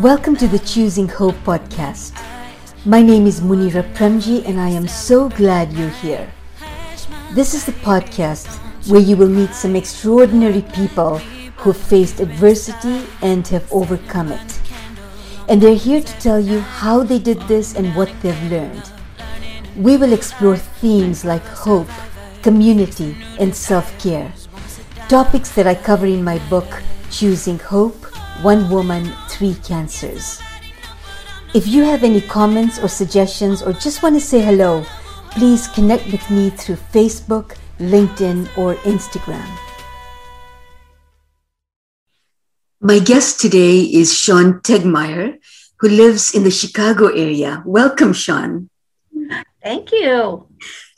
Welcome to the Choosing Hope podcast. My name is Munira Premji and I am so glad you're here. This is the podcast where you will meet some extraordinary people who have faced adversity and have overcome it. And they're here to tell you how they did this and what they've learned. We will explore themes like hope, community, and self care. Topics that I cover in my book, Choosing Hope One Woman, Three Cancers. If you have any comments or suggestions or just want to say hello, please connect with me through Facebook, LinkedIn, or Instagram. My guest today is Sean Tegmeyer, who lives in the Chicago area. Welcome, Sean. Thank you.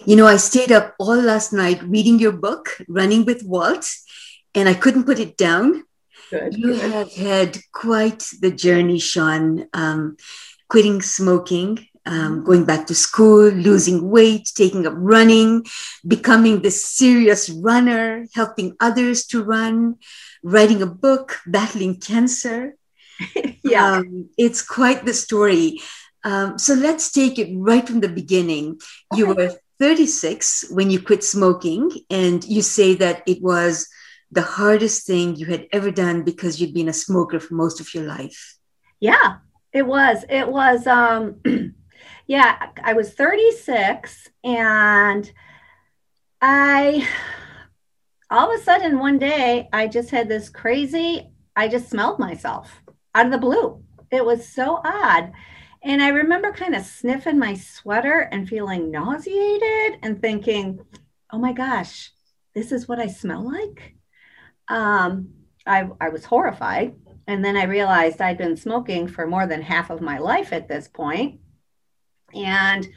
You know, I stayed up all last night reading your book, Running with Walt, and I couldn't put it down. Good, you good. have had quite the journey, Sean. Um, quitting smoking, um, mm-hmm. going back to school, losing weight, taking up running, becoming the serious runner, helping others to run, writing a book, battling cancer. yeah. Um, it's quite the story. Um, so let's take it right from the beginning. Okay. You were 36 when you quit smoking, and you say that it was the hardest thing you had ever done because you'd been a smoker for most of your life. Yeah, it was. It was um yeah, I was 36 and I all of a sudden one day I just had this crazy I just smelled myself out of the blue. It was so odd. And I remember kind of sniffing my sweater and feeling nauseated and thinking, "Oh my gosh, this is what I smell like?" Um, I, I was horrified. And then I realized I'd been smoking for more than half of my life at this point. And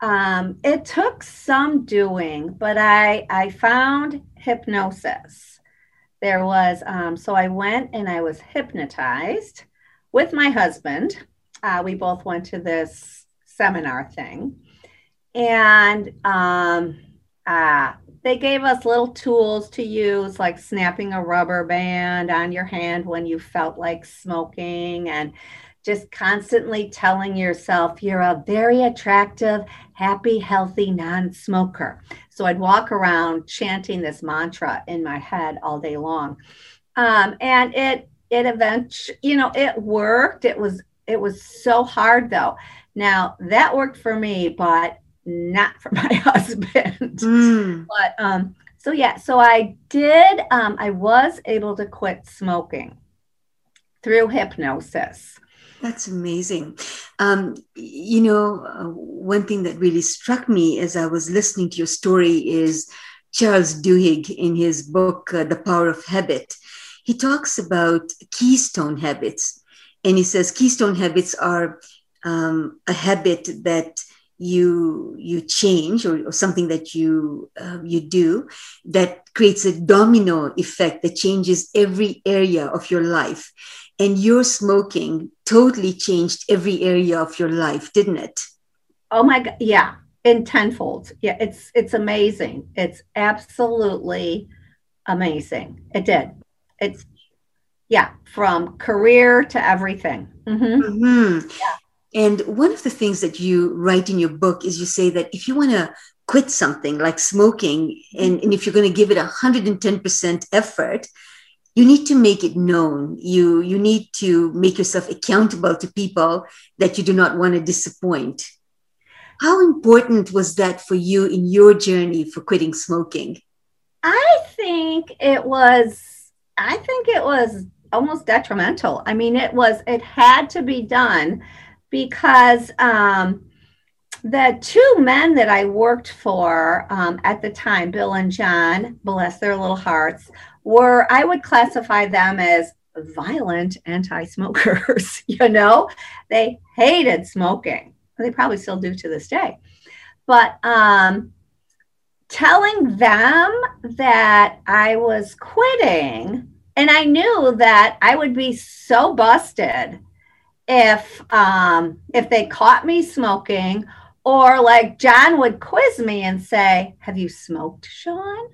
um, it took some doing, but I, I found hypnosis. There was, um, so I went and I was hypnotized with my husband. Uh, we both went to this seminar thing. And um, uh, they gave us little tools to use, like snapping a rubber band on your hand when you felt like smoking, and just constantly telling yourself you're a very attractive, happy, healthy non smoker. So I'd walk around chanting this mantra in my head all day long. Um, and it, it eventually, you know, it worked. It was, it was so hard though. Now that worked for me, but not for my husband. Mm. But um, so yeah, so I did. Um, I was able to quit smoking through hypnosis. That's amazing. Um, you know, uh, one thing that really struck me as I was listening to your story is Charles Duhigg in his book, uh, The Power of Habit. He talks about keystone habits. And he says keystone habits are um, a habit that you you change or, or something that you uh, you do that creates a domino effect that changes every area of your life. And your smoking totally changed every area of your life didn't it? Oh my god. Yeah. In tenfold. Yeah it's it's amazing. It's absolutely amazing. It did. It's yeah from career to everything. Mm-hmm. Mm-hmm. yeah and one of the things that you write in your book is you say that if you want to quit something like smoking, and, and if you're going to give it 110% effort, you need to make it known. You, you need to make yourself accountable to people that you do not want to disappoint. How important was that for you in your journey for quitting smoking? I think it was, I think it was almost detrimental. I mean, it was, it had to be done because um, the two men that I worked for um, at the time, Bill and John, bless their little hearts, were, I would classify them as violent anti smokers. you know, they hated smoking. They probably still do to this day. But um, telling them that I was quitting, and I knew that I would be so busted if um, if they caught me smoking or like John would quiz me and say, "Have you smoked, Sean?"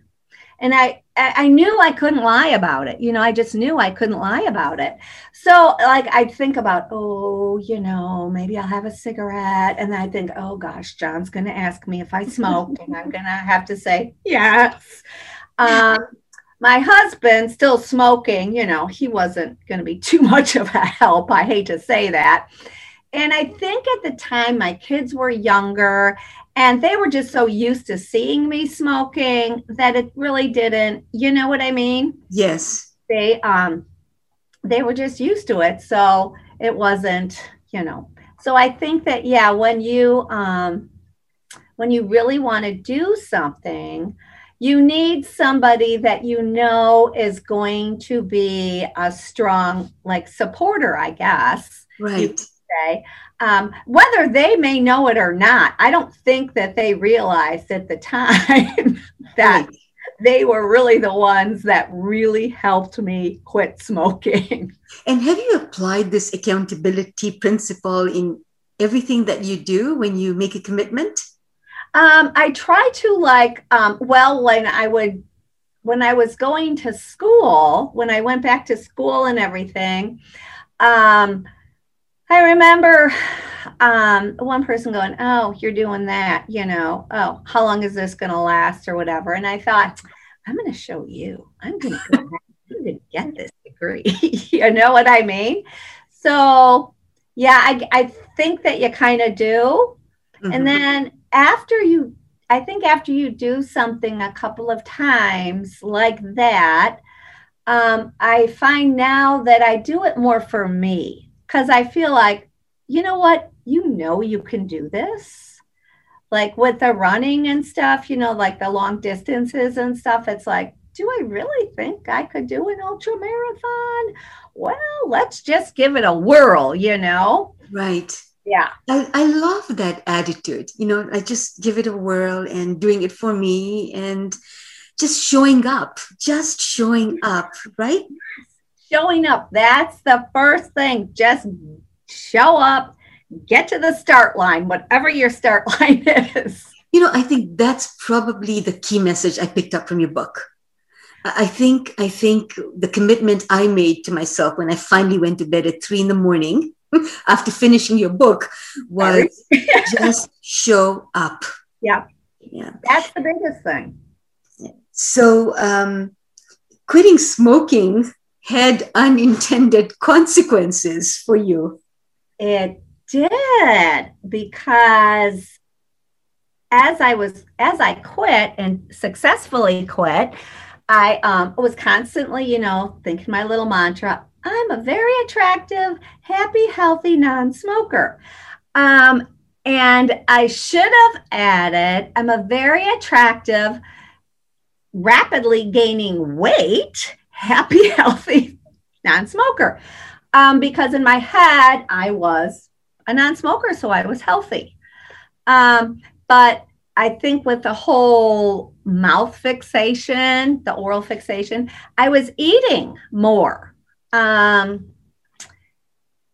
and I I knew I couldn't lie about it. You know, I just knew I couldn't lie about it. So, like, I'd think about, oh, you know, maybe I'll have a cigarette. And I think, oh gosh, John's going to ask me if I smoked, and I'm going to have to say yes. Um, my husband, still smoking, you know, he wasn't going to be too much of a help. I hate to say that. And I think at the time my kids were younger and they were just so used to seeing me smoking that it really didn't you know what i mean yes they um they were just used to it so it wasn't you know so i think that yeah when you um when you really want to do something you need somebody that you know is going to be a strong like supporter i guess right say um, whether they may know it or not, I don't think that they realized at the time that right. they were really the ones that really helped me quit smoking. And have you applied this accountability principle in everything that you do when you make a commitment? Um, I try to like, um, well, when I would, when I was going to school, when I went back to school and everything, um, I remember um, one person going, Oh, you're doing that, you know, oh, how long is this going to last or whatever? And I thought, I'm going to show you. I'm going to get this degree. you know what I mean? So, yeah, I, I think that you kind of do. Mm-hmm. And then after you, I think after you do something a couple of times like that, um, I find now that I do it more for me because I feel like, you know what, you know, you can do this. Like with the running and stuff, you know, like the long distances and stuff, it's like, do I really think I could do an ultra marathon? Well, let's just give it a whirl, you know? Right. Yeah. I, I love that attitude. You know, I just give it a whirl and doing it for me and just showing up, just showing up, right? showing up. That's the first thing. Just show up, get to the start line, whatever your start line is. You know, I think that's probably the key message I picked up from your book. I think I think the commitment I made to myself when I finally went to bed at three in the morning after finishing your book was just show up. Yeah. Yeah. That's the biggest thing. So um, quitting smoking had unintended consequences for you. It did because as I was as I quit and successfully quit, I um, was constantly, you know, thinking my little mantra: I'm a very attractive, happy, healthy non-smoker. Um, and I should have added, I'm a very attractive, rapidly gaining weight happy, healthy non smoker. Um, because in my head, I was a non smoker, so I was healthy. Um, but I think with the whole mouth fixation, the oral fixation, I was eating more. Um,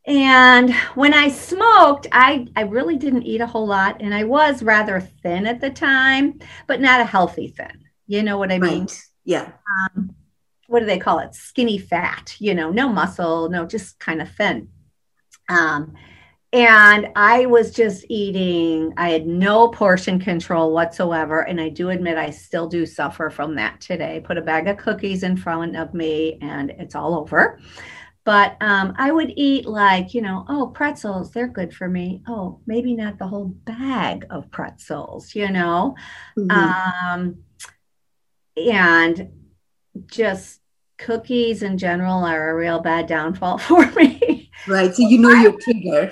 and when I smoked, I, I really didn't eat a whole lot. And I was rather thin at the time, but not a healthy thin. You know what I mean? Right. Yeah. Um, what do they call it? Skinny fat, you know, no muscle, no, just kind of thin. Um, and I was just eating, I had no portion control whatsoever. And I do admit I still do suffer from that today. Put a bag of cookies in front of me and it's all over. But um, I would eat like, you know, oh, pretzels, they're good for me. Oh, maybe not the whole bag of pretzels, you know? Mm-hmm. Um, and just cookies in general are a real bad downfall for me. Right. So you know your trigger.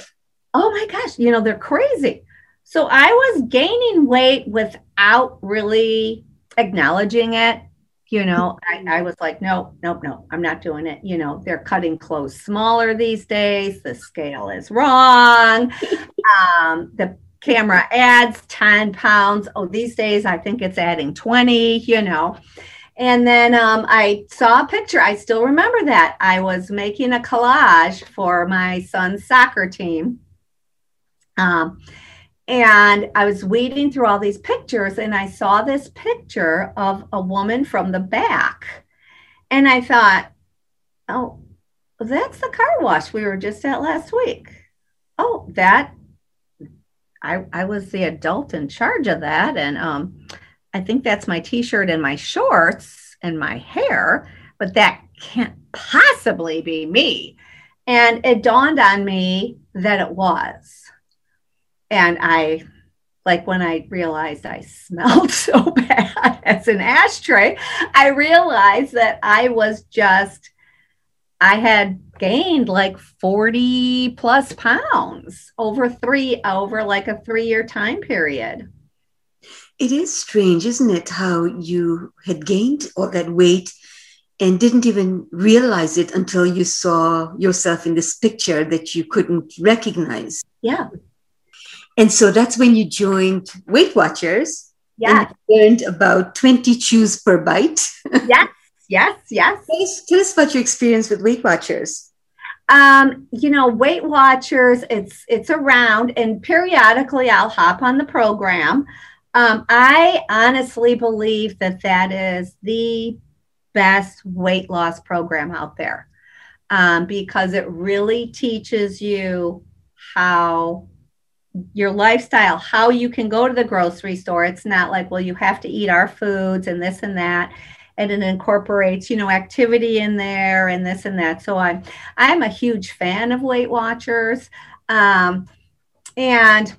Oh my gosh, you know, they're crazy. So I was gaining weight without really acknowledging it. You know, I, I was like, no, nope, no, I'm not doing it. You know, they're cutting clothes smaller these days. The scale is wrong. um, the camera adds 10 pounds. Oh, these days I think it's adding 20, you know. And then um, I saw a picture. I still remember that. I was making a collage for my son's soccer team. Um, and I was weeding through all these pictures and I saw this picture of a woman from the back. And I thought, oh, that's the car wash we were just at last week. Oh, that I, I was the adult in charge of that. And um, I think that's my t shirt and my shorts and my hair, but that can't possibly be me. And it dawned on me that it was and I like when I realized I smelled so bad as an ashtray, I realized that I was just, I had gained like 40 plus pounds over three, over like a three year time period. It is strange, isn't it? How you had gained all that weight and didn't even realize it until you saw yourself in this picture that you couldn't recognize. Yeah. And so that's when you joined Weight Watchers. Yeah. learned about 20 chews per bite. yes, yes, yes. Tell us, tell us about your experience with Weight Watchers. Um, you know, Weight Watchers, it's it's around and periodically I'll hop on the program. Um, I honestly believe that that is the best weight loss program out there um, because it really teaches you how your lifestyle, how you can go to the grocery store. It's not like, well, you have to eat our foods and this and that. And it incorporates, you know, activity in there and this and that. So I'm I'm a huge fan of Weight Watchers. Um, and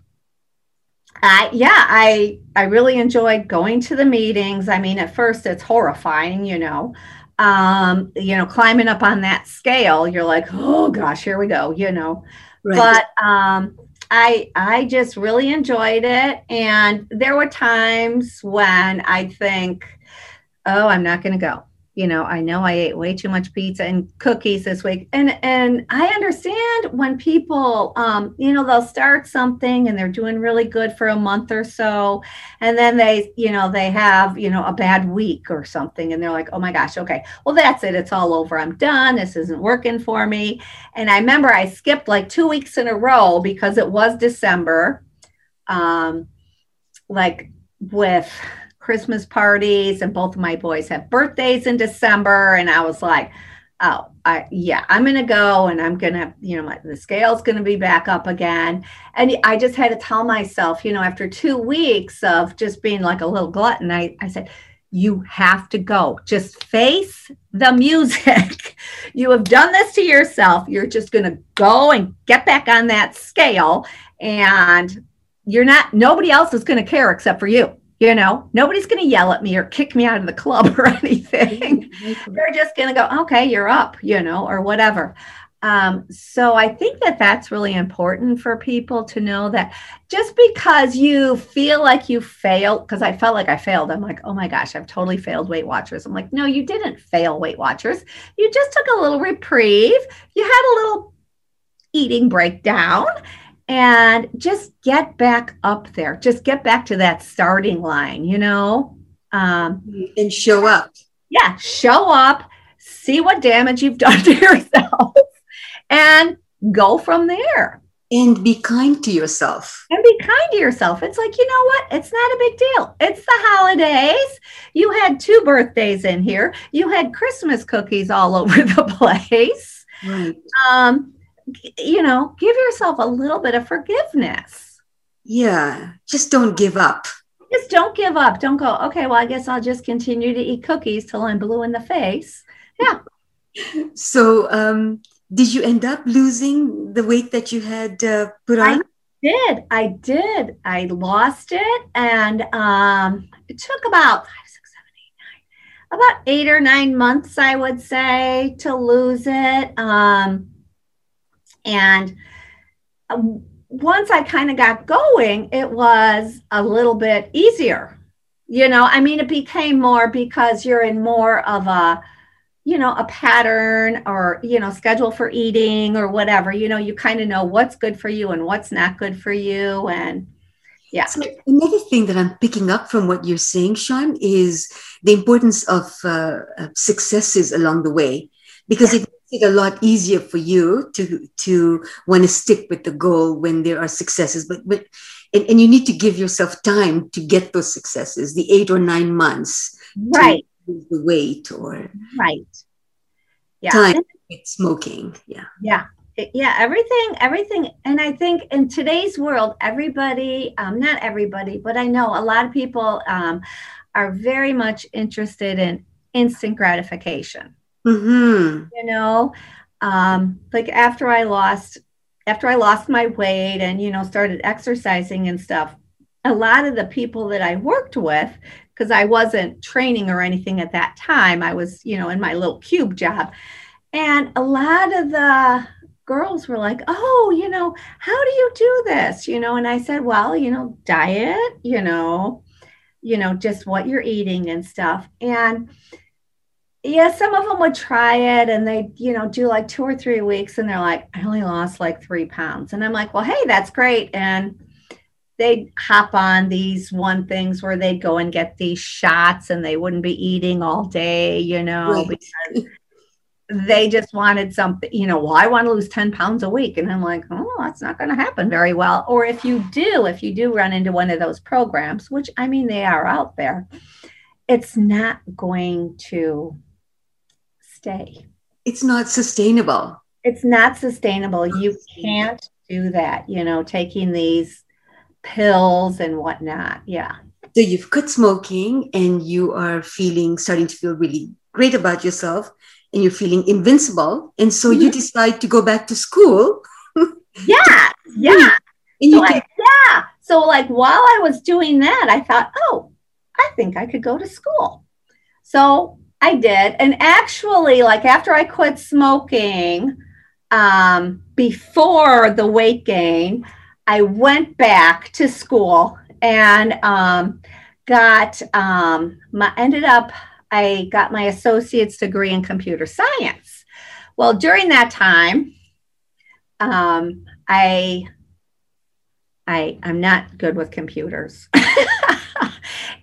I yeah, I I really enjoyed going to the meetings. I mean, at first it's horrifying, you know. Um, you know, climbing up on that scale, you're like, oh gosh, here we go, you know. Right. But um I I just really enjoyed it. And there were times when I think oh I'm not going to go you know i know i ate way too much pizza and cookies this week. And and i understand when people um you know they'll start something and they're doing really good for a month or so. And then they you know they have you know a bad week or something and they're like oh my gosh okay. Well that's it. It's all over. I'm done. This isn't working for me. And i remember i skipped like two weeks in a row because it was december um like with Christmas parties, and both of my boys have birthdays in December. And I was like, oh, I, yeah, I'm going to go and I'm going to, you know, my, the scale's going to be back up again. And I just had to tell myself, you know, after two weeks of just being like a little glutton, I, I said, you have to go. Just face the music. you have done this to yourself. You're just going to go and get back on that scale. And you're not, nobody else is going to care except for you. You know, nobody's going to yell at me or kick me out of the club or anything. They're just going to go, okay, you're up, you know, or whatever. Um, so I think that that's really important for people to know that just because you feel like you failed, because I felt like I failed, I'm like, oh my gosh, I've totally failed Weight Watchers. I'm like, no, you didn't fail Weight Watchers. You just took a little reprieve. You had a little eating breakdown and just get back up there. Just get back to that starting line, you know? Um, and show up. Yeah, show up, see what damage you've done to yourself, and go from there. And be kind to yourself. And be kind to yourself. It's like, you know what? It's not a big deal. It's the holidays. You had two birthdays in here, you had Christmas cookies all over the place. Right. Um, you know, give yourself a little bit of forgiveness. Yeah, just don't give up. Just don't give up. Don't go, okay, well, I guess I'll just continue to eat cookies till I'm blue in the face. Yeah. So, um, did you end up losing the weight that you had uh, put on? I did. I did. I lost it. And um, it took about five, six, seven, eight, nine, about eight or nine months, I would say, to lose it. Um, and um, once I kind of got going, it was a little bit easier. You know, I mean, it became more because you're in more of a, you know, a pattern or, you know, schedule for eating or whatever. You know, you kind of know what's good for you and what's not good for you. And yeah. So another thing that I'm picking up from what you're saying, Sean, is the importance of uh, successes along the way. Because yeah. it it a lot easier for you to to want to stick with the goal when there are successes but but and, and you need to give yourself time to get those successes, the eight or nine months. Right. the weight or right. Yeah. Time with smoking. Yeah. Yeah yeah everything everything and i think in today's world everybody um, not everybody but i know a lot of people um, are very much interested in instant gratification mm-hmm. you know um, like after i lost after i lost my weight and you know started exercising and stuff a lot of the people that i worked with because i wasn't training or anything at that time i was you know in my little cube job and a lot of the girls were like, Oh, you know, how do you do this? You know, and I said, Well, you know, diet, you know, you know, just what you're eating and stuff. And yeah, some of them would try it and they, you know, do like two or three weeks and they're like, I only lost like three pounds. And I'm like, well, hey, that's great. And they'd hop on these one things where they'd go and get these shots and they wouldn't be eating all day, you know, right. because they just wanted something, you know, well, I want to lose 10 pounds a week. And I'm like, oh, that's not going to happen very well. Or if you do, if you do run into one of those programs, which I mean, they are out there, it's not going to stay. It's not sustainable. It's not sustainable. You can't do that, you know, taking these pills and whatnot. Yeah. So you've quit smoking and you are feeling, starting to feel really great about yourself and you're feeling invincible. And so mm-hmm. you decide to go back to school. yeah, yeah. And you so like, yeah. So like while I was doing that, I thought, oh, I think I could go to school. So I did. And actually, like after I quit smoking, um, before the weight gain, I went back to school and um, got um, my ended up I got my associate's degree in computer science. Well, during that time, um, I, I, I'm not good with computers. and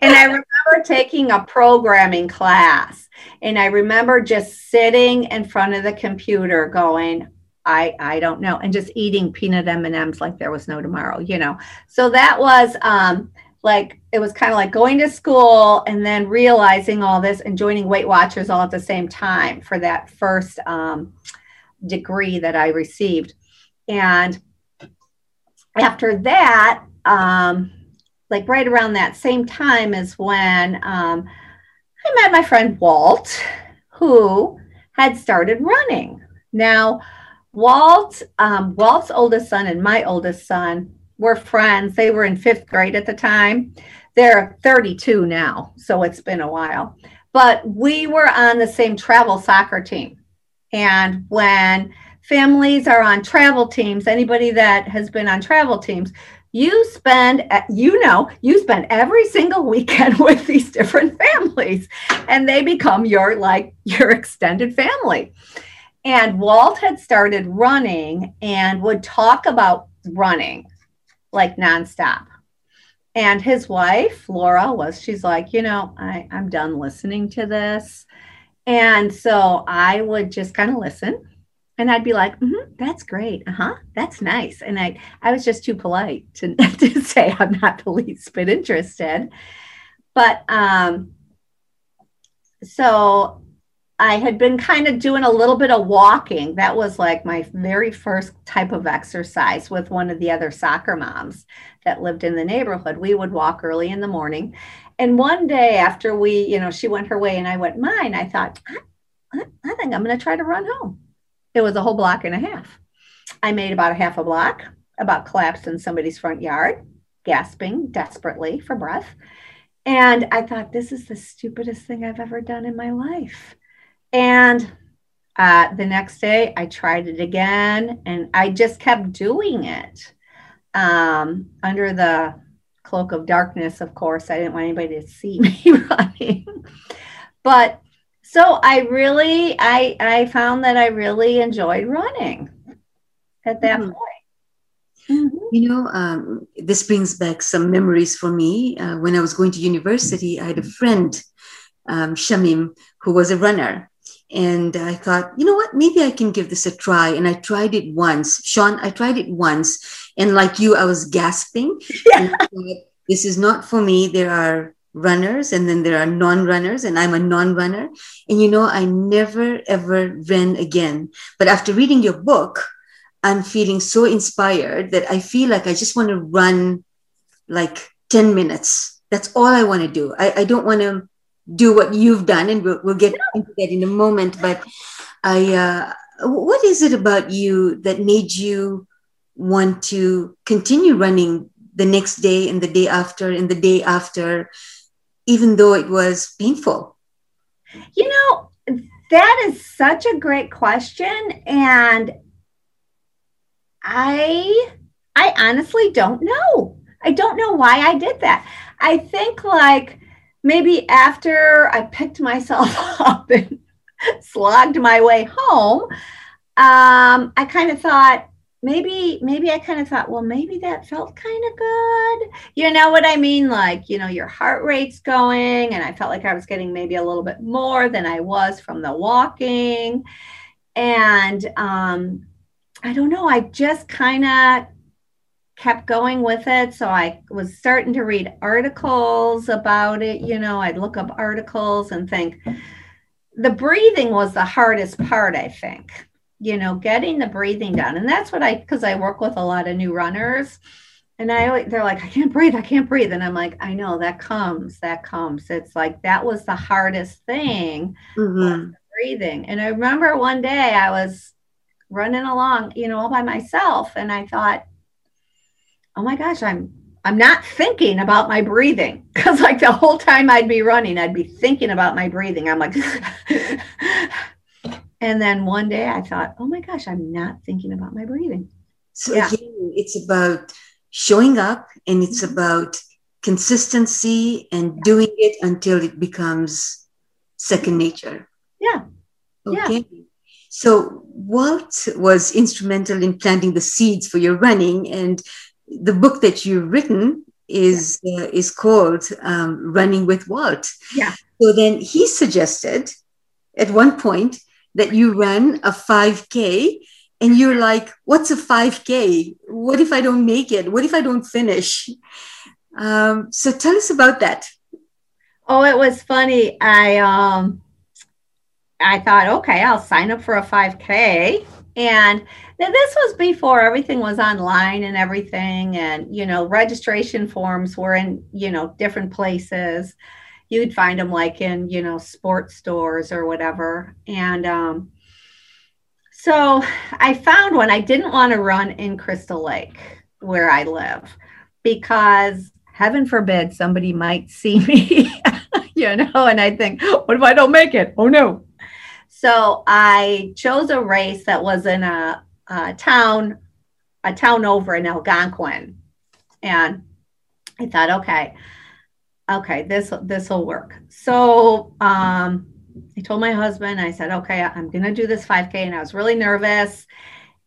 I remember taking a programming class, and I remember just sitting in front of the computer going, I, I don't know, and just eating peanut M&Ms like there was no tomorrow, you know. So that was um, like it was kind of like going to school and then realizing all this and joining Weight Watchers all at the same time for that first um, degree that I received. And after that, um, like right around that same time is when um, I met my friend Walt, who had started running. Now, Walt, um, Walt's oldest son and my oldest son were friends. They were in fifth grade at the time. They're 32 now, so it's been a while. But we were on the same travel soccer team. And when families are on travel teams, anybody that has been on travel teams, you spend, uh, you know, you spend every single weekend with these different families, and they become your like your extended family. And Walt had started running and would talk about running like nonstop. And his wife, Laura, was, she's like, you know, I, I'm done listening to this. And so I would just kind of listen and I'd be like, mm-hmm, that's great. Uh huh. That's nice. And I, I was just too polite to, to say I'm not the least bit interested. But um, so I had been kind of doing a little bit of walking. That was like my very first type of exercise with one of the other soccer moms that lived in the neighborhood. We would walk early in the morning. And one day after we, you know, she went her way and I went mine, I thought, I, I think I'm going to try to run home. It was a whole block and a half. I made about a half a block, about collapsed in somebody's front yard, gasping desperately for breath. And I thought, this is the stupidest thing I've ever done in my life. And uh, the next day, I tried it again and I just kept doing it um, under the cloak of darkness, of course. I didn't want anybody to see me running. but so I really, I, I found that I really enjoyed running at that mm-hmm. point. Mm-hmm. You know, um, this brings back some memories for me. Uh, when I was going to university, I had a friend, um, Shamim, who was a runner and I thought, you know what, maybe I can give this a try. And I tried it once. Sean, I tried it once. And like you, I was gasping. Yeah. this is not for me. There are runners and then there are non-runners and i'm a non-runner. And you know i never ever ran again. But after reading your book i'm feeling so inspired that i feel like i just want to run like 10 minutes. That's all i want to do. I, I don't want to do what you've done and we'll, we'll get into that in a moment. But i uh, what is it about you that made you want to continue running the next day and the day after and the day after even though it was painful? You know, that is such a great question. And I I honestly don't know. I don't know why I did that. I think like maybe after I picked myself up and slogged my way home, um, I kind of thought, maybe maybe i kind of thought well maybe that felt kind of good. You know what i mean? Like you know your heart rate's going and i felt like i was getting maybe a little bit more than i was from the walking. And um i don't know i just kind of kept going with it. So i was starting to read articles about it you know i'd look up articles and think the breathing was the hardest part i think you know, getting the breathing done. And that's what I, because I work with a lot of new runners. And I, they're like, I can't breathe, I can't breathe. And I'm like, I know that comes, that comes. It's like that was the hardest thing, mm-hmm. breathing. And I remember one day I was running along, you know, all by myself, and I thought, oh my gosh, I'm I'm not thinking about my breathing because like the whole time I'd be running, I'd be thinking about my breathing. I'm like, And then one day I thought, oh my gosh, I'm not thinking about my breathing. So yeah. again, it's about showing up and it's mm-hmm. about consistency and doing it until it becomes second nature. Yeah. Okay. Yeah. So Walt was instrumental in planting the seeds for your running, and the book that you've written is yeah. uh, is called um, Running with Walt. Yeah. So then he suggested at one point that you run a 5K and you're like, what's a 5K? What if I don't make it? What if I don't finish? Um, so tell us about that. Oh, it was funny. I um I thought, okay, I'll sign up for a 5K. And this was before everything was online and everything. And, you know, registration forms were in, you know, different places you'd find them like in you know sports stores or whatever. And um, so i found one. I didn't want to run in crystal lake where i live because heaven forbid somebody might see me you know and i think what if i don't make it? Oh no. So i chose a race that was in a, a town a town over in algonquin. And i thought okay okay, this this will work. So um, I told my husband, I said, okay, I'm going to do this 5K, and I was really nervous.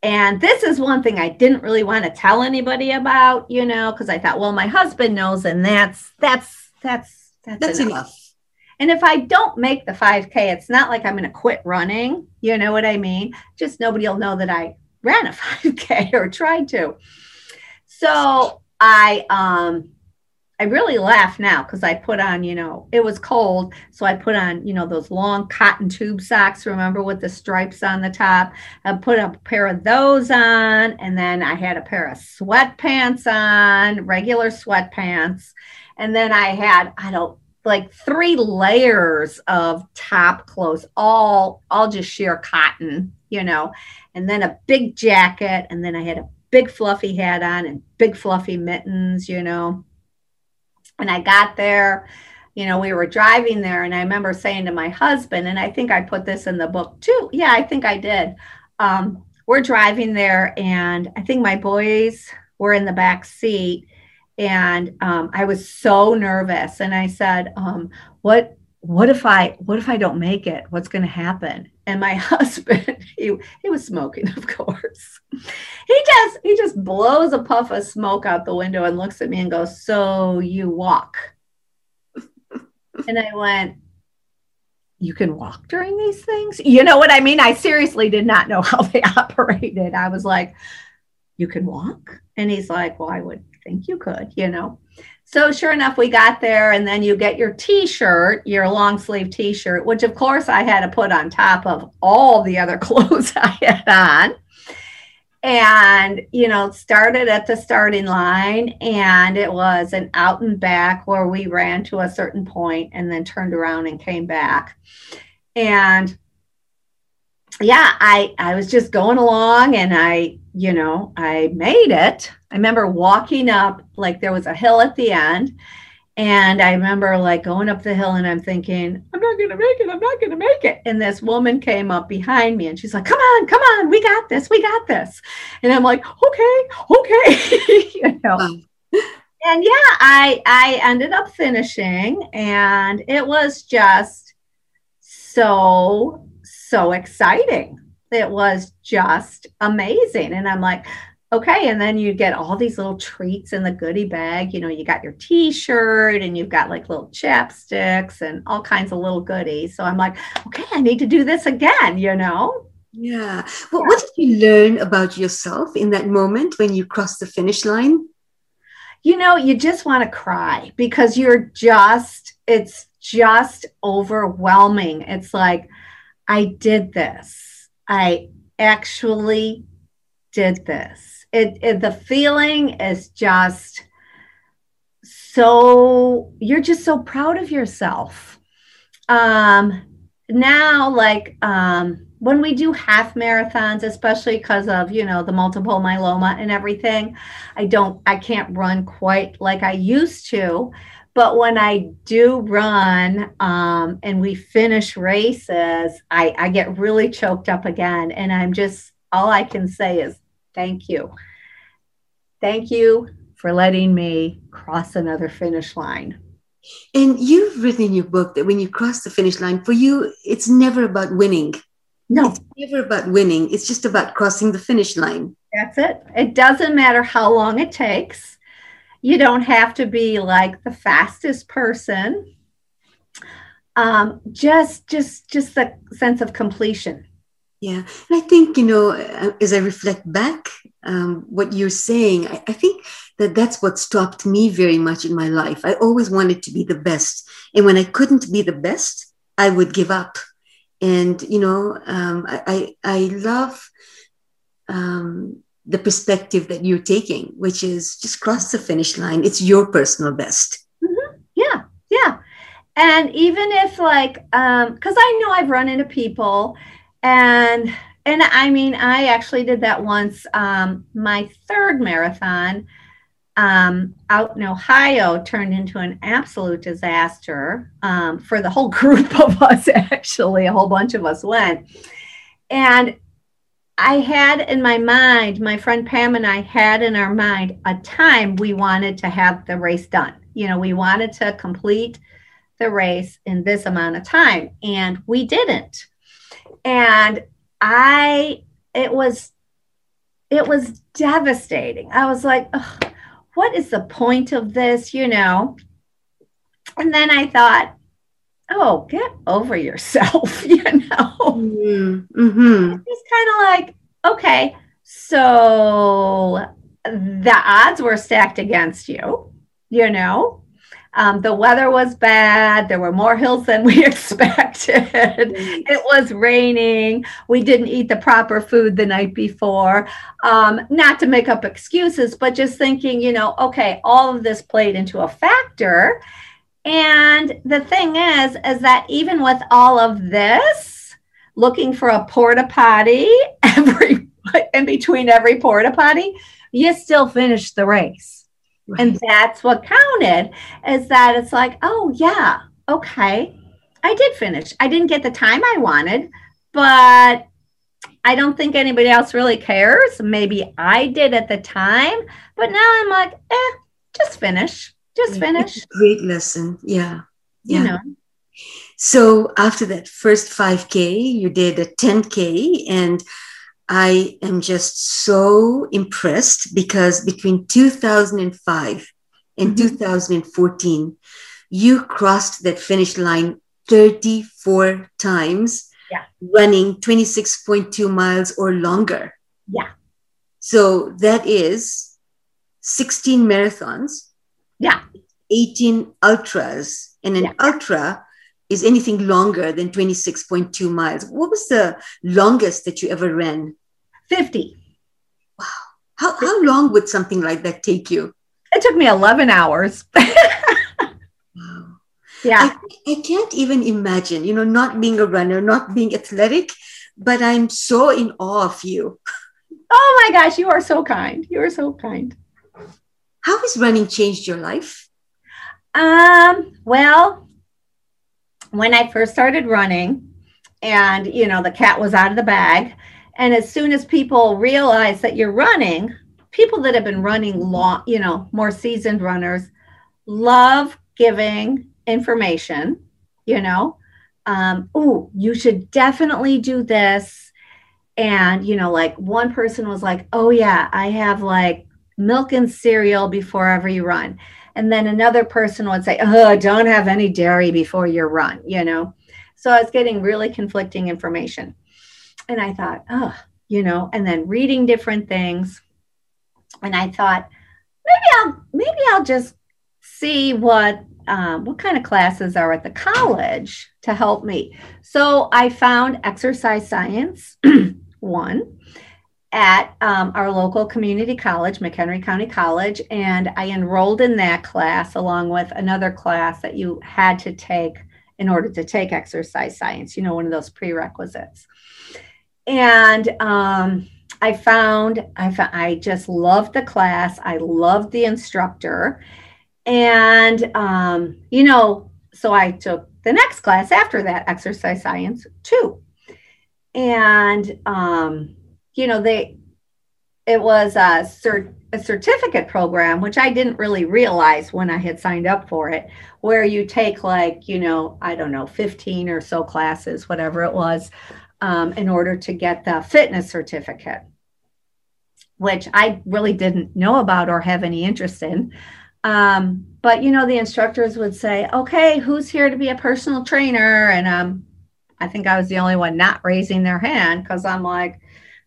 And this is one thing I didn't really want to tell anybody about, you know, because I thought, well, my husband knows, and that's that's that's that's, that's enough. enough. And if I don't make the 5K, it's not like I'm going to quit running. You know what I mean? Just nobody will know that I ran a 5K or tried to. So I um I really laugh now because I put on, you know, it was cold. So I put on, you know, those long cotton tube socks, remember, with the stripes on the top. I put a pair of those on. And then I had a pair of sweatpants on, regular sweatpants. And then I had, I don't, like three layers of top clothes, all, all just sheer cotton, you know, and then a big jacket. And then I had a big fluffy hat on and big fluffy mittens, you know and I got there, you know, we were driving there, and I remember saying to my husband, and I think I put this in the book too. Yeah, I think I did. Um, we're driving there, and I think my boys were in the back seat, and um, I was so nervous. And I said, um, "What? What if I? What if I don't make it? What's going to happen?" And my husband, he he was smoking, of course. He just he just blows a puff of smoke out the window and looks at me and goes, "So you walk?" and I went, you can walk during these things. You know what I mean? I seriously did not know how they operated. I was like, you can walk? And he's like, well, I would think you could, you know. So sure enough, we got there, and then you get your T-shirt, your long sleeve T-shirt, which of course I had to put on top of all the other clothes I had on. And you know, started at the starting line, and it was an out and back where we ran to a certain point and then turned around and came back. And yeah, I I was just going along, and I you know, I made it. I remember walking up, like there was a hill at the end. And I remember like going up the hill and I'm thinking, I'm not going to make it. I'm not going to make it. And this woman came up behind me and she's like, come on, come on. We got this. We got this. And I'm like, okay, okay. you know. And yeah, I I ended up finishing and it was just so so exciting it was just amazing. And I'm like, okay. And then you get all these little treats in the goodie bag. You know, you got your t shirt and you've got like little chapsticks and all kinds of little goodies. So I'm like, okay, I need to do this again, you know? Yeah. Well, yeah. what did you learn about yourself in that moment when you crossed the finish line? You know, you just want to cry because you're just, it's just overwhelming. It's like, I did this I actually did this. It, it, the feeling is just so you're just so proud of yourself. Um, now, like um, when we do half marathons, especially because of you know the multiple myeloma and everything, I don't, I can't run quite like I used to. But when I do run um, and we finish races, I, I get really choked up again. And I'm just, all I can say is thank you. Thank you for letting me cross another finish line. And you've written in your book that when you cross the finish line, for you, it's never about winning. No, it's never about winning. It's just about crossing the finish line. That's it. It doesn't matter how long it takes you don't have to be like the fastest person um, just just just the sense of completion yeah and i think you know uh, as i reflect back um, what you're saying I, I, think that that's what stopped me very much in my life i always wanted to be the best and when i couldn't be the best i would give up and you know um, I, I, I love um, the perspective that you're taking, which is just cross the finish line. It's your personal best. Mm-hmm. Yeah, yeah. And even if like, um, because I know I've run into people, and and I mean, I actually did that once. Um, my third marathon um, out in Ohio turned into an absolute disaster um, for the whole group of us. Actually, a whole bunch of us went, and I had in my mind, my friend Pam and I had in our mind a time we wanted to have the race done. You know, we wanted to complete the race in this amount of time, and we didn't. And I, it was, it was devastating. I was like, what is the point of this? You know? And then I thought, oh, get over yourself, you know? Mm-hmm. mm-hmm. It's kind of like, okay, so the odds were stacked against you, you know? Um, the weather was bad. There were more hills than we expected. It was raining. We didn't eat the proper food the night before. Um, not to make up excuses, but just thinking, you know, okay, all of this played into a factor. And the thing is, is that even with all of this, looking for a porta potty every in between every porta potty, you still finish the race. Right. And that's what counted is that it's like, oh yeah, okay. I did finish. I didn't get the time I wanted, but I don't think anybody else really cares. Maybe I did at the time, but now I'm like, eh, just finish. Just finish. great lesson. Yeah. Yeah. You know. So after that first 5K, you did a 10K, and I am just so impressed because between 2005 and mm-hmm. 2014, you crossed that finish line 34 times Yeah. running 26.2 miles or longer. Yeah. So that is 16 marathons, Yeah. 18 ultras, and an Yeah. ultra is anything longer than 26.2 miles. What was the longest that you ever ran? 50. Wow. How, how long would something like that take you? It took me 11 hours. Wow. yeah. I, I can't even imagine, you know, not being a runner, not being athletic, but I'm so in awe of you. Oh my gosh, you are so kind. You are so kind. How has running changed your life? Um, well, when I first started running and you know the cat was out of the bag, and as soon as people realize that you're running, people that have been running long, you know, more seasoned runners love giving information, you know. Um, oh, you should definitely do this. And, you know, like one person was like, oh, yeah, I have like milk and cereal before every run. And then another person would say, oh, don't have any dairy before your run, you know. So I was getting really conflicting information. And I thought, oh, you know, and then reading different things. And I thought, maybe I'll maybe I'll just see what um, what kind of classes are at the college to help me. So I found exercise science one at um, our local community college, McHenry County College, and I enrolled in that class along with another class that you had to take in order to take exercise science. You know, one of those prerequisites. And um, I found I found, I just loved the class. I loved the instructor, and um, you know, so I took the next class after that, exercise science two, and um, you know they it was a, cert, a certificate program which i didn't really realize when i had signed up for it where you take like you know i don't know 15 or so classes whatever it was um, in order to get the fitness certificate which i really didn't know about or have any interest in. Um, but you know the instructors would say okay who's here to be a personal trainer? And um, i think i was the only one not raising their hand because i'm like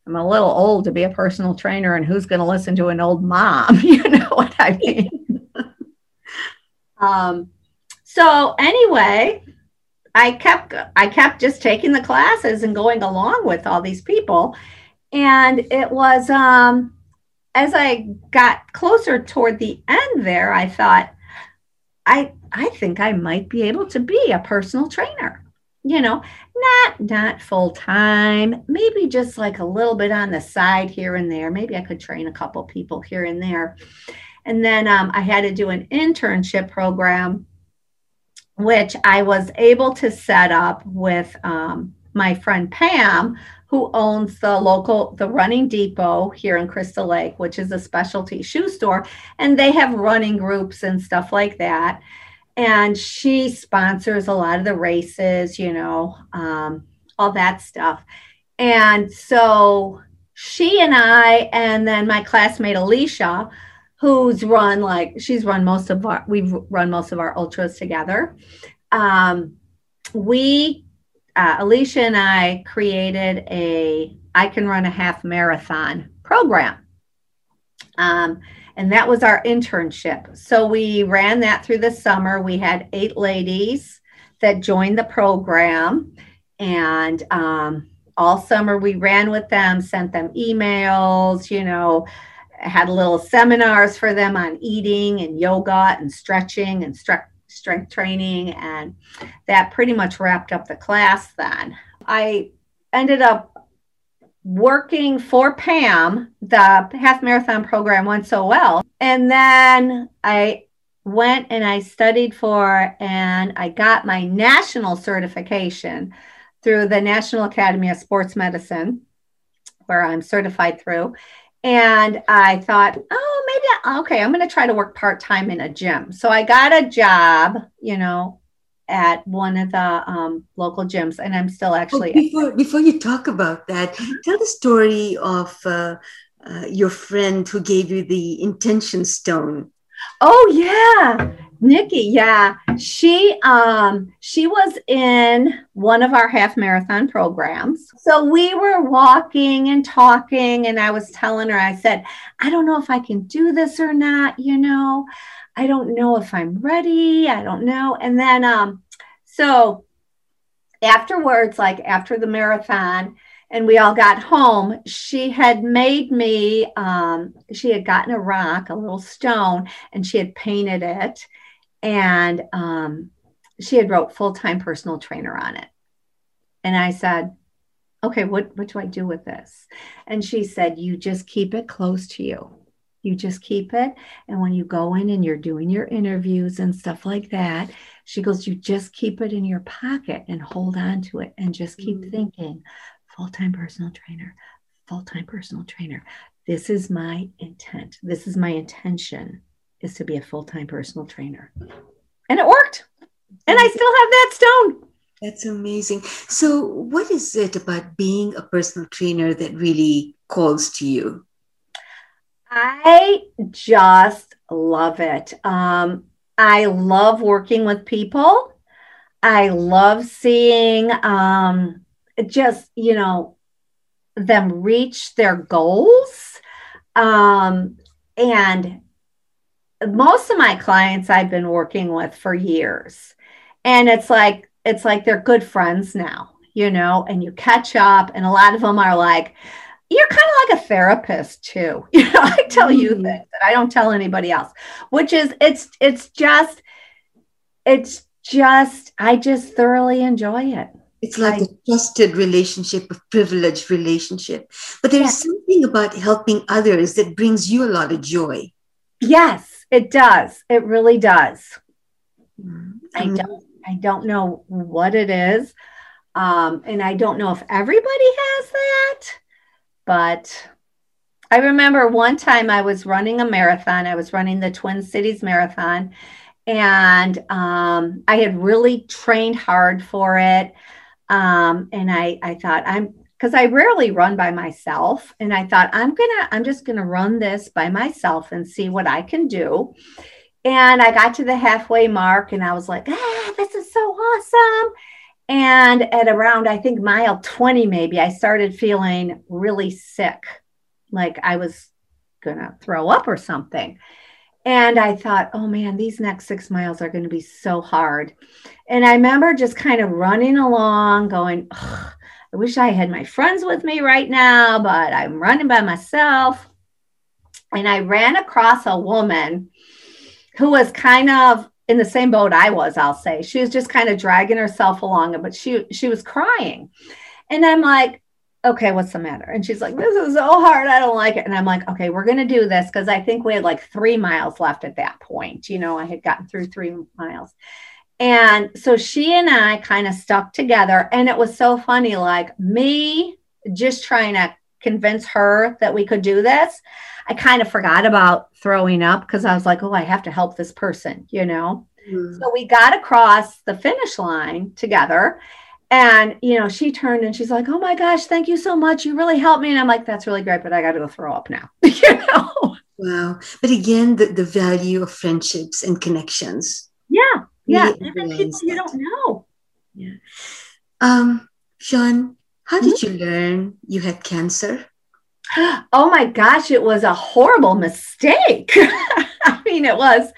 I'm a little old to be a personal trainer, and who's going to listen to an old mom? You know what I mean? um, so anyway, I kept I kept just taking the classes and going along with all these people, and it was um, as I got closer toward the end there, I thought, I I think I might be able to be a personal trainer you know not not full time maybe just like a little bit on the side here and there. Maybe i could train a couple people here and there. And then um, i had to do an internship program which i was able to set up with um, my friend pam who owns the local the running depot here in crystal lake which is a specialty shoe store. And they have running groups and stuff like that and she sponsors a lot of the races, you know, um, all that stuff. And so she and I, and then my classmate Alicia, who's run like she's run most of our, we've run most of our ultras together. Um, we, uh, Alicia and I created a I can run a half marathon program. Um, and that was our internship. So we ran that through the summer. We had eight ladies that joined the program, and um, all summer we ran with them, sent them emails, you know, had little seminars for them on eating and yoga and stretching and stre- strength training, and that pretty much wrapped up the class. Then I ended up working for Pam, the half marathon program went so well. And then I went and I studied for and I got my national certification through the National Academy of Sports Medicine, where I'm certified through. And I thought, oh, maybe, okay, I'm going to try to work part time in a gym. So I got a job, you know, at one of the um, local gyms, and I'm still actually. Oh, before, before you talk about that, tell the story of uh, uh, your friend who gave you the intention stone. Oh yeah. Nikki, yeah. She um she was in one of our half marathon programs. So we were walking and talking and I was telling her I said, "I don't know if I can do this or not, you know. I don't know if I'm ready. I don't know." And then um so afterwards like after the marathon, and we all got home, she had made me, um, she had gotten a rock, a little stone, and she had painted it. And um, she had wrote full-time personal trainer on it. And I said, okay, what, what do I do with this? And she said, you just keep it close to you. You just keep it. And when you go in and you're doing your interviews and stuff like that, she goes, you just keep it in your pocket and hold on to it and just keep mm-hmm. thinking, full time personal trainer, full time personal trainer. This is my intent. This is my intention is to be a full time personal trainer. And it worked. And I still have that stone. That's amazing. So, what is it about being a personal trainer that really calls to you? I just love it. Um, I love working with people. I love seeing um, just you know them reach their goals um, and most of my clients i've been working with for years and it's like it's like they're good friends now you know and you catch up and a lot of them are like you're kind of like a therapist too you know i tell mm-hmm. you things that i don't tell anybody else which is it's it's just it's just i just thoroughly enjoy it it's like I, a trusted relationship, a privileged relationship. But there's yeah. something about helping others that brings you a lot of joy. Yes, it does. It really does. Mm-hmm. I don't I don't know what it is. Um, and I don't know if everybody has that, but I remember one time I was running a marathon. I was running the Twin Cities Marathon, and um, I had really trained hard for it. Um, and I, I thought I'm because I rarely run by myself. And I thought I'm gonna, I'm just gonna run this by myself and see what I can do. And I got to the halfway mark and I was like, ah, this is so awesome. And at around, I think mile 20, maybe, I started feeling really sick, like I was gonna throw up or something. And I thought, oh man, these next six miles are going to be so hard. And I remember just kind of running along, going, I wish I had my friends with me right now, but I'm running by myself. And I ran across a woman who was kind of in the same boat I was, I'll say. She was just kind of dragging herself along, but she she was crying. And I'm like, okay, what's the matter? And she's like, this is so hard. I don't like it. And I'm like, okay, we're going to do this because I think we had like three miles left at that point. You know, I had gotten through three miles. And so she and I kind of stuck together. And it was so funny, like me just trying to convince her that we could do this. I kind of forgot about throwing up because I was like, oh, I have to help this person, you know? Mm. So we got across the finish line together and, you know, she turned and she's like, Oh my gosh, thank you so much. You really helped me. And I'm like, That's really great, but I got to go throw up now. you know? Wow. But again, the, the value of friendships and connections. Yeah. Yeah. Even people you don't know. Yeah. Um, Sean, how did mm-hmm. you learn you had cancer? Oh my gosh, it was a horrible mistake. I mean, it was.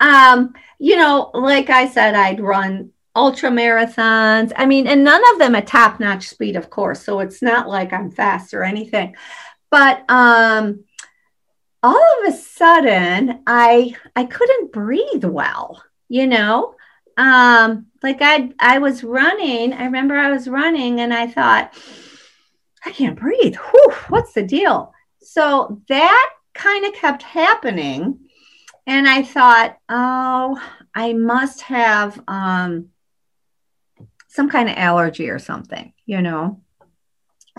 Um, you know, like I said, I'd run ultra marathons. I mean, and none of them at top notch speed, of course. So it's not like I'm fast or anything. But um, all of a sudden, I I couldn't breathe well. You know, um, like I I was running. I remember I was running, and I thought, I can't breathe. Whew, what's the deal? So that kind of kept happening. And I thought, oh, I must have um, some kind of allergy or something, you know.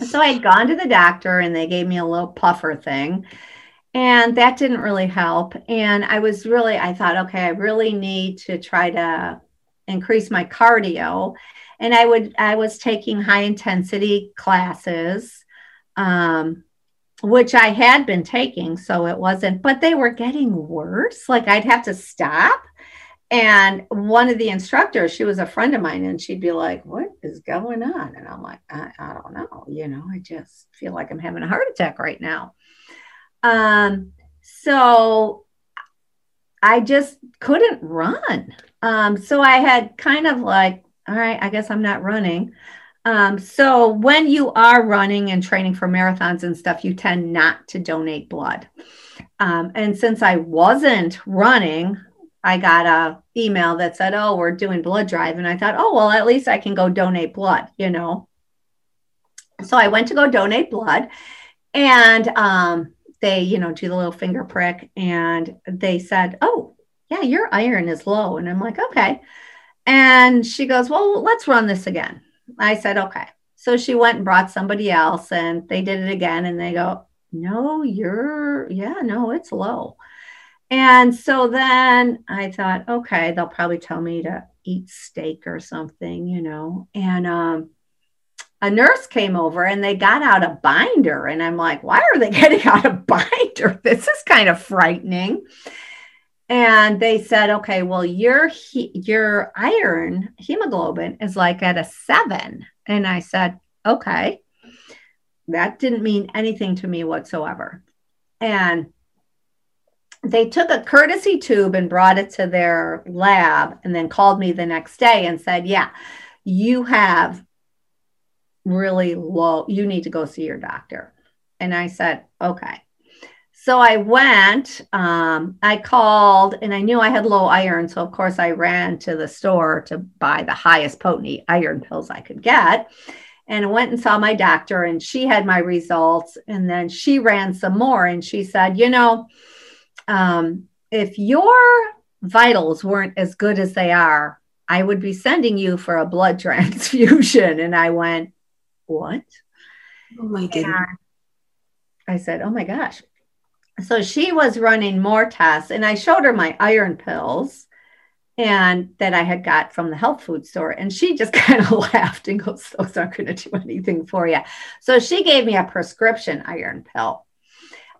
So I had gone to the doctor and they gave me a little puffer thing. And that didn't really help. And I was really, I thought, okay, I really need to try to increase my cardio. And I would, I was taking high intensity classes. Um, which I had been taking. So it wasn't, but they were getting worse. Like I'd have to stop. And one of the instructors, she was a friend of mine, and she'd be like, What is going on? And I'm like, I, I don't know. You know, I just feel like I'm having a heart attack right now. Um, so I just couldn't run. Um, so I had kind of like, all right, I guess I'm not running. Um, so when you are running and training for marathons and stuff, you tend not to donate blood. Um, and since I wasn't running, I got a email that said, "Oh, we're doing blood drive," and I thought, "Oh, well, at least I can go donate blood," you know. So I went to go donate blood, and um, they, you know, do the little finger prick, and they said, "Oh, yeah, your iron is low," and I'm like, "Okay." And she goes, "Well, let's run this again." I said, okay. So she went and brought somebody else and they did it again and they go, no, you're, yeah, no, it's low. And so then I thought, okay, they'll probably tell me to eat steak or something, you know. And um, a nurse came over and they got out a binder. And I'm like, why are they getting out a binder? This is kind of frightening and they said okay well your your iron hemoglobin is like at a 7 and i said okay that didn't mean anything to me whatsoever. And they took a courtesy tube and brought it to their lab and then called me the next day and said yeah you have really low you need to go see your doctor. And i said okay so I went, um, I called, and I knew I had low iron. So, of course, I ran to the store to buy the highest potent iron pills I could get. And I went and saw my doctor, and she had my results. And then she ran some more, and she said, You know, um, if your vitals weren't as good as they are, I would be sending you for a blood transfusion. And I went, What? Oh my goodness. And I said, Oh my gosh so she was running more tests and i showed her my iron pills and that i had got from the health food store and she just kind of laughed and goes those aren't going to do anything for you so she gave me a prescription iron pill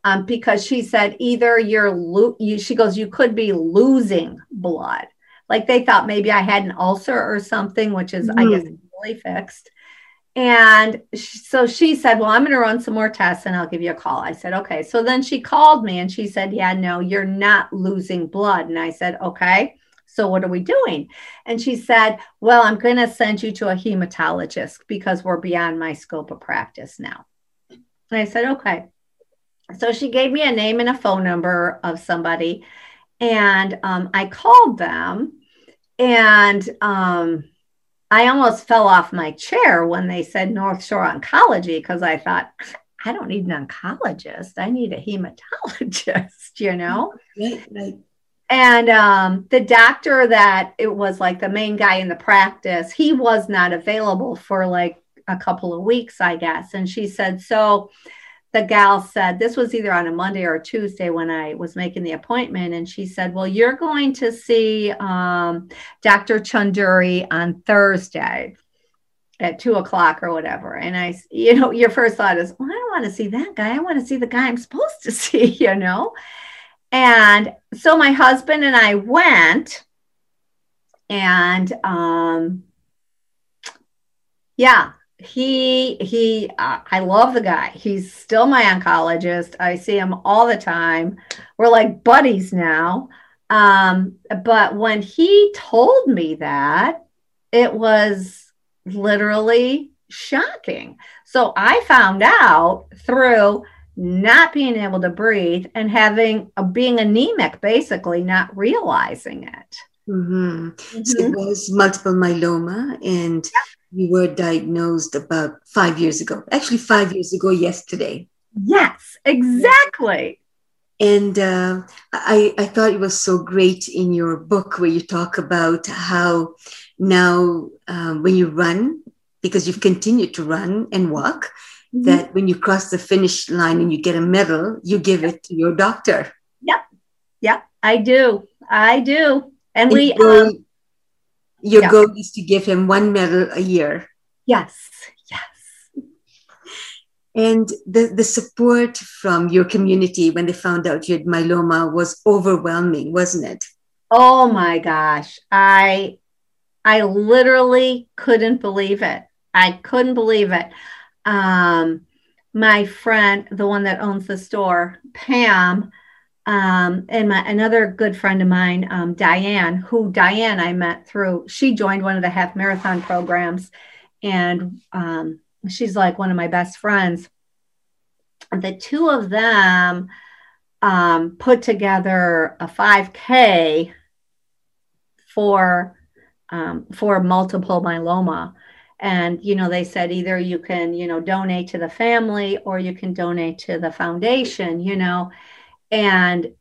um, because she said either you're lo- you, she goes you could be losing blood like they thought maybe i had an ulcer or something which is mm. i guess really fixed and so she said, Well, I'm going to run some more tests and I'll give you a call. I said, Okay. So then she called me and she said, Yeah, no, you're not losing blood. And I said, Okay. So what are we doing? And she said, Well, I'm going to send you to a hematologist because we're beyond my scope of practice now. And I said, Okay. So she gave me a name and a phone number of somebody. And um, I called them and, um, I almost fell off my chair when they said North Shore Oncology because I thought, I don't need an oncologist. I need a hematologist, you know? Right, right. And um, the doctor that it was like the main guy in the practice, he was not available for like a couple of weeks, I guess. And she said, So the gal said, this was either on a Monday or a Tuesday when I was making the appointment. And she said, Well, you're going to see um, Dr. Chunduri on Thursday at two o'clock or whatever. And I, you know, your first thought is, Well, I don't want to see that guy. I want to see the guy I'm supposed to see, you know? And so my husband and I went and um yeah he he uh, i love the guy. He's still my oncologist. I see him all the time. We're like buddies now. Um, but when he told me that it was literally shocking. So i found out through not being able to breathe and having uh, being anemic basically not realizing it. Mm-hmm. Mm-hmm. so it was multiple myeloma and yeah you were diagnosed about five years ago. Actually, five years ago yesterday. Yes, exactly. And uh, I, I thought it was so great in your book where you talk about how now um, when you run, because you've continued to run and walk, mm-hmm. that when you cross the finish line and you get a medal, you give it to your doctor. Yep. Yep. I do. I do. And, and we, um, your yeah. goal is to give him one medal a year. Yes, yes. And the, the support from your community when they found out you had myeloma was overwhelming, wasn't it? Oh my gosh. I I literally couldn't believe it. I couldn't believe it. Um, my friend, the one that owns the store, Pam, um, and my another good friend of mine, um, Diane, who Diane I met through, she joined one of the half marathon programs, and um, she's like one of my best friends. The two of them um, put together a 5K for um, for multiple myeloma. And, you know, they said either you can, you know, donate to the family or you can donate to the foundation, you know. And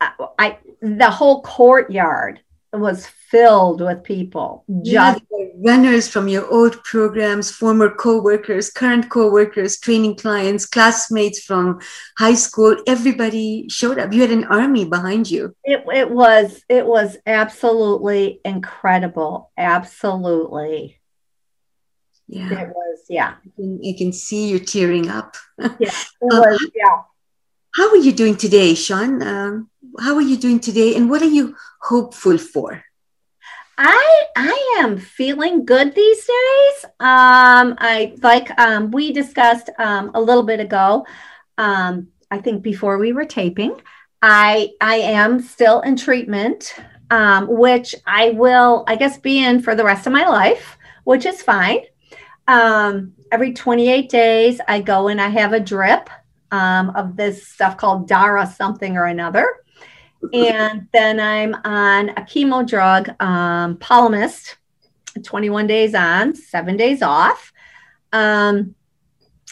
I, I the whole courtyard was filled with people. Just yeah, runners from your old programs, former co-workers, current co-workers, training clients, classmates from high school. Everybody showed up. You had an army behind you. It, it was it was absolutely incredible. Absolutely. Yeah. It was, yeah. You can, you can see you're tearing up. Yeah, it um, was, yeah. How are you doing today, Sean? Um, how are you doing today, and what are you hopeful for? I I am feeling good these days. Um, I like um, we discussed um, a little bit ago. Um, I think before we were taping, I I am still in treatment, um, which I will I guess be in for the rest of my life, which is fine. Um, every 28 days, I go and I have a drip um, of this stuff called Dara something or another. And then I'm on a chemo drug, um, Pomalyst, 21 days on, seven days off. Um,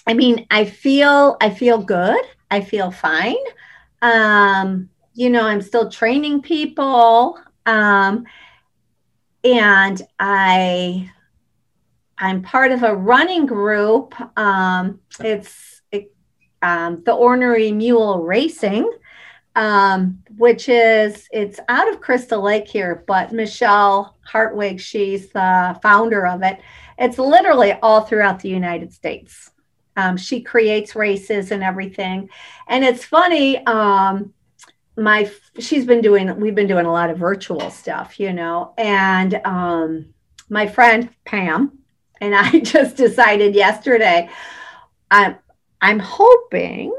I mean, I feel I feel good. I feel fine. Um, you know, I'm still training people. Um, and I I'm part of a running group. Um, it's it, um, the Ornery Mule Racing, um, which is it's out of Crystal Lake here, but Michelle Hartwig, she's the founder of it. It's literally all throughout the United States. Um, she creates races and everything, and it's funny. Um, my she's been doing we've been doing a lot of virtual stuff, you know, and um, my friend Pam and I just decided yesterday, I'm I'm hoping,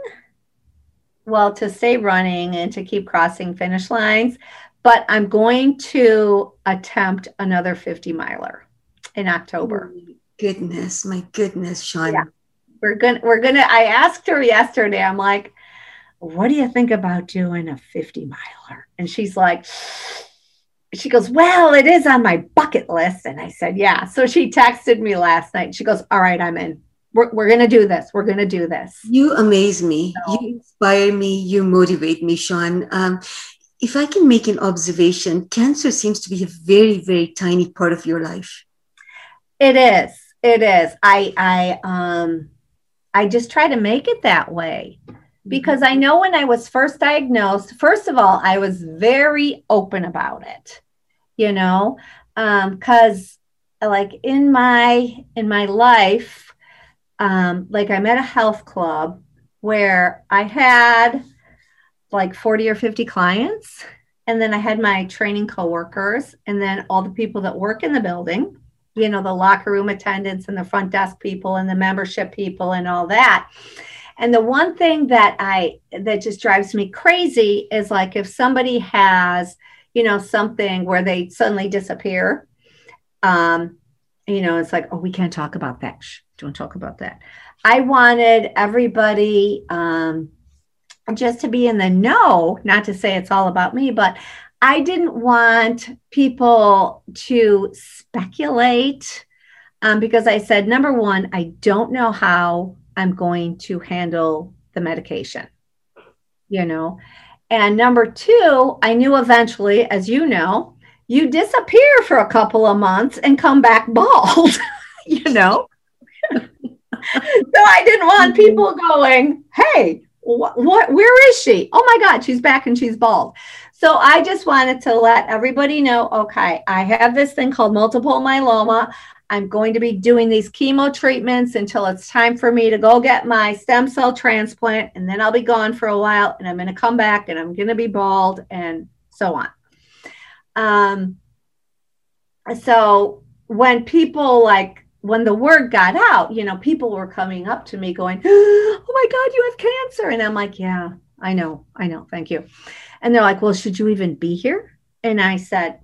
well, to stay running and to keep crossing finish lines, but I'm going to attempt another 50 miler in October. Oh, goodness, my goodness, Sean. Yeah. We're gonna we're gonna I asked her yesterday, I'm like, what do you think about doing a 50 miler? And she's like, she goes, Well, it is on my bucket list. And I said, Yeah. So she texted me last night. She goes, All right, I'm in. We're, we're going to do this. We're going to do this. You amaze me. So, you inspire me. You motivate me, Sean. Um, if I can make an observation, cancer seems to be a very, very tiny part of your life. It is. It is. I, I, um, I just try to make it that way because I know when I was first diagnosed, first of all, I was very open about it, you know, because um, like in my in my life, um, like I'm at a health club where I had like 40 or 50 clients, and then I had my training coworkers, and then all the people that work in the building, you know, the locker room attendants and the front desk people and the membership people and all that and the one thing that I that just drives me crazy is like if somebody has, you know, something where they suddenly disappear, um, you know, it's like, oh, we can't talk about that. Shh, don't talk about that. I wanted everybody um, just to be in the know, not to say it's all about me, but I didn't want people to speculate um, because I said, number one, I don't know how I'm going to handle the medication, you know. And number two, I knew eventually, as you know, you disappear for a couple of months and come back bald, you know. So I didn't want people going, hey, what, where is she? Oh my God, she's back and she's bald. So I just wanted to let everybody know okay, I have this thing called multiple myeloma. I'm going to be doing these chemo treatments until it's time for me to go get my stem cell transplant. And then I'll be gone for a while and I'm going to come back and I'm going to be bald and so on. Um, so when people like, when the word got out, you know, people were coming up to me going, Oh my God, you have cancer. And I'm like, Yeah, I know, I know, thank you. And they're like, Well, should you even be here? And I said,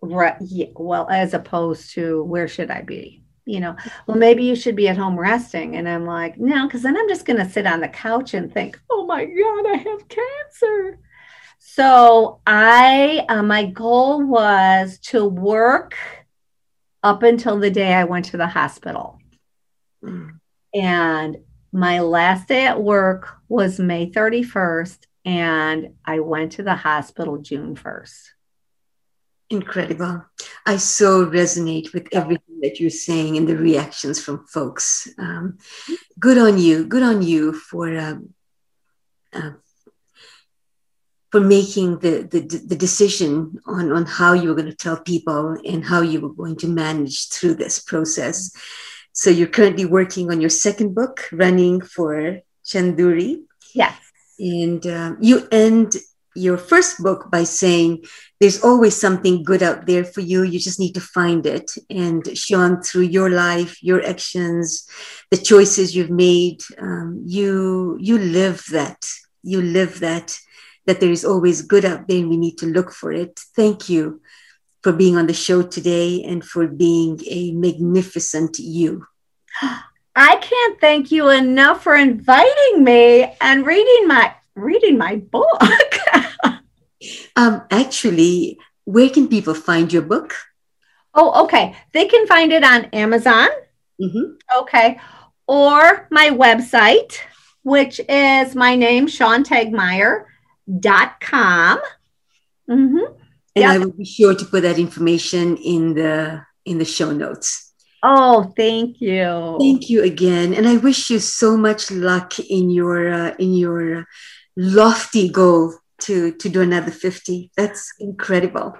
Right, yeah, well, as opposed to where should I be? You know, well, maybe you should be at home resting. And I'm like, no, because then I'm just going to sit on the couch and think, oh my God, I have cancer. So I, uh, my goal was to work up until the day I went to the hospital. Mm. And my last day at work was May 31st, and I went to the hospital June 1st. Incredible. I so resonate with everything that you're saying and the reactions from folks. Um, good on you. Good on you for um, uh, for making the, the, the decision on, on how you were going to tell people and how you were going to manage through this process. So you're currently working on your second book, Running for Chunduri. Yes. And um, you end your first book by saying there's always something good out there for you. You just need to find it. And Sean, through your life, your actions, the choices you've made, um, you you live that. You live that that there is always good out there and we need to look for it. Thank you for being on the show today and for being a magnificent you. I can't thank you enough for inviting me and reading my reading my book. um, actually, where can people find your book? Oh, okay. They can find it on Amazon. Mm-hmm. Okay. Or my website, which is my name, Sean Tegmeyer dot com. Mm-hmm. And yep. I will be sure to put that information in the in the show notes. Oh, thank you. Thank you again, and I wish you so much luck in your uh, in your lofty goal to to do another fifty. That's incredible.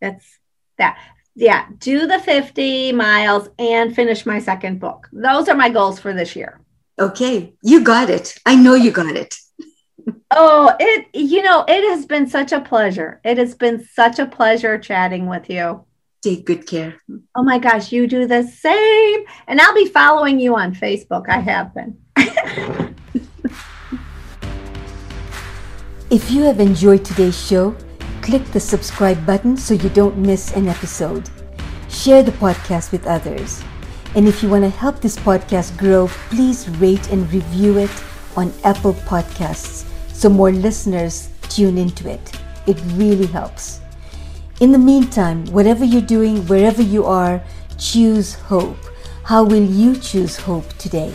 That's that. Yeah, do the 50 miles and finish my second book. Those are my goals for this year. Okay, you got it. I know you got it. Oh, it, you know, it has been such a pleasure. It has been such a pleasure chatting with you. Take good care. Oh my gosh, you do the same. And I'll be following you on Facebook. I have been. if you have enjoyed today's show, click the subscribe button so you don't miss an episode. Share the podcast with others. And if you want to help this podcast grow, please rate and review it on Apple Podcasts so more listeners tune into it. It really helps. In the meantime, whatever you're doing, wherever you are, choose hope. How will you choose hope today?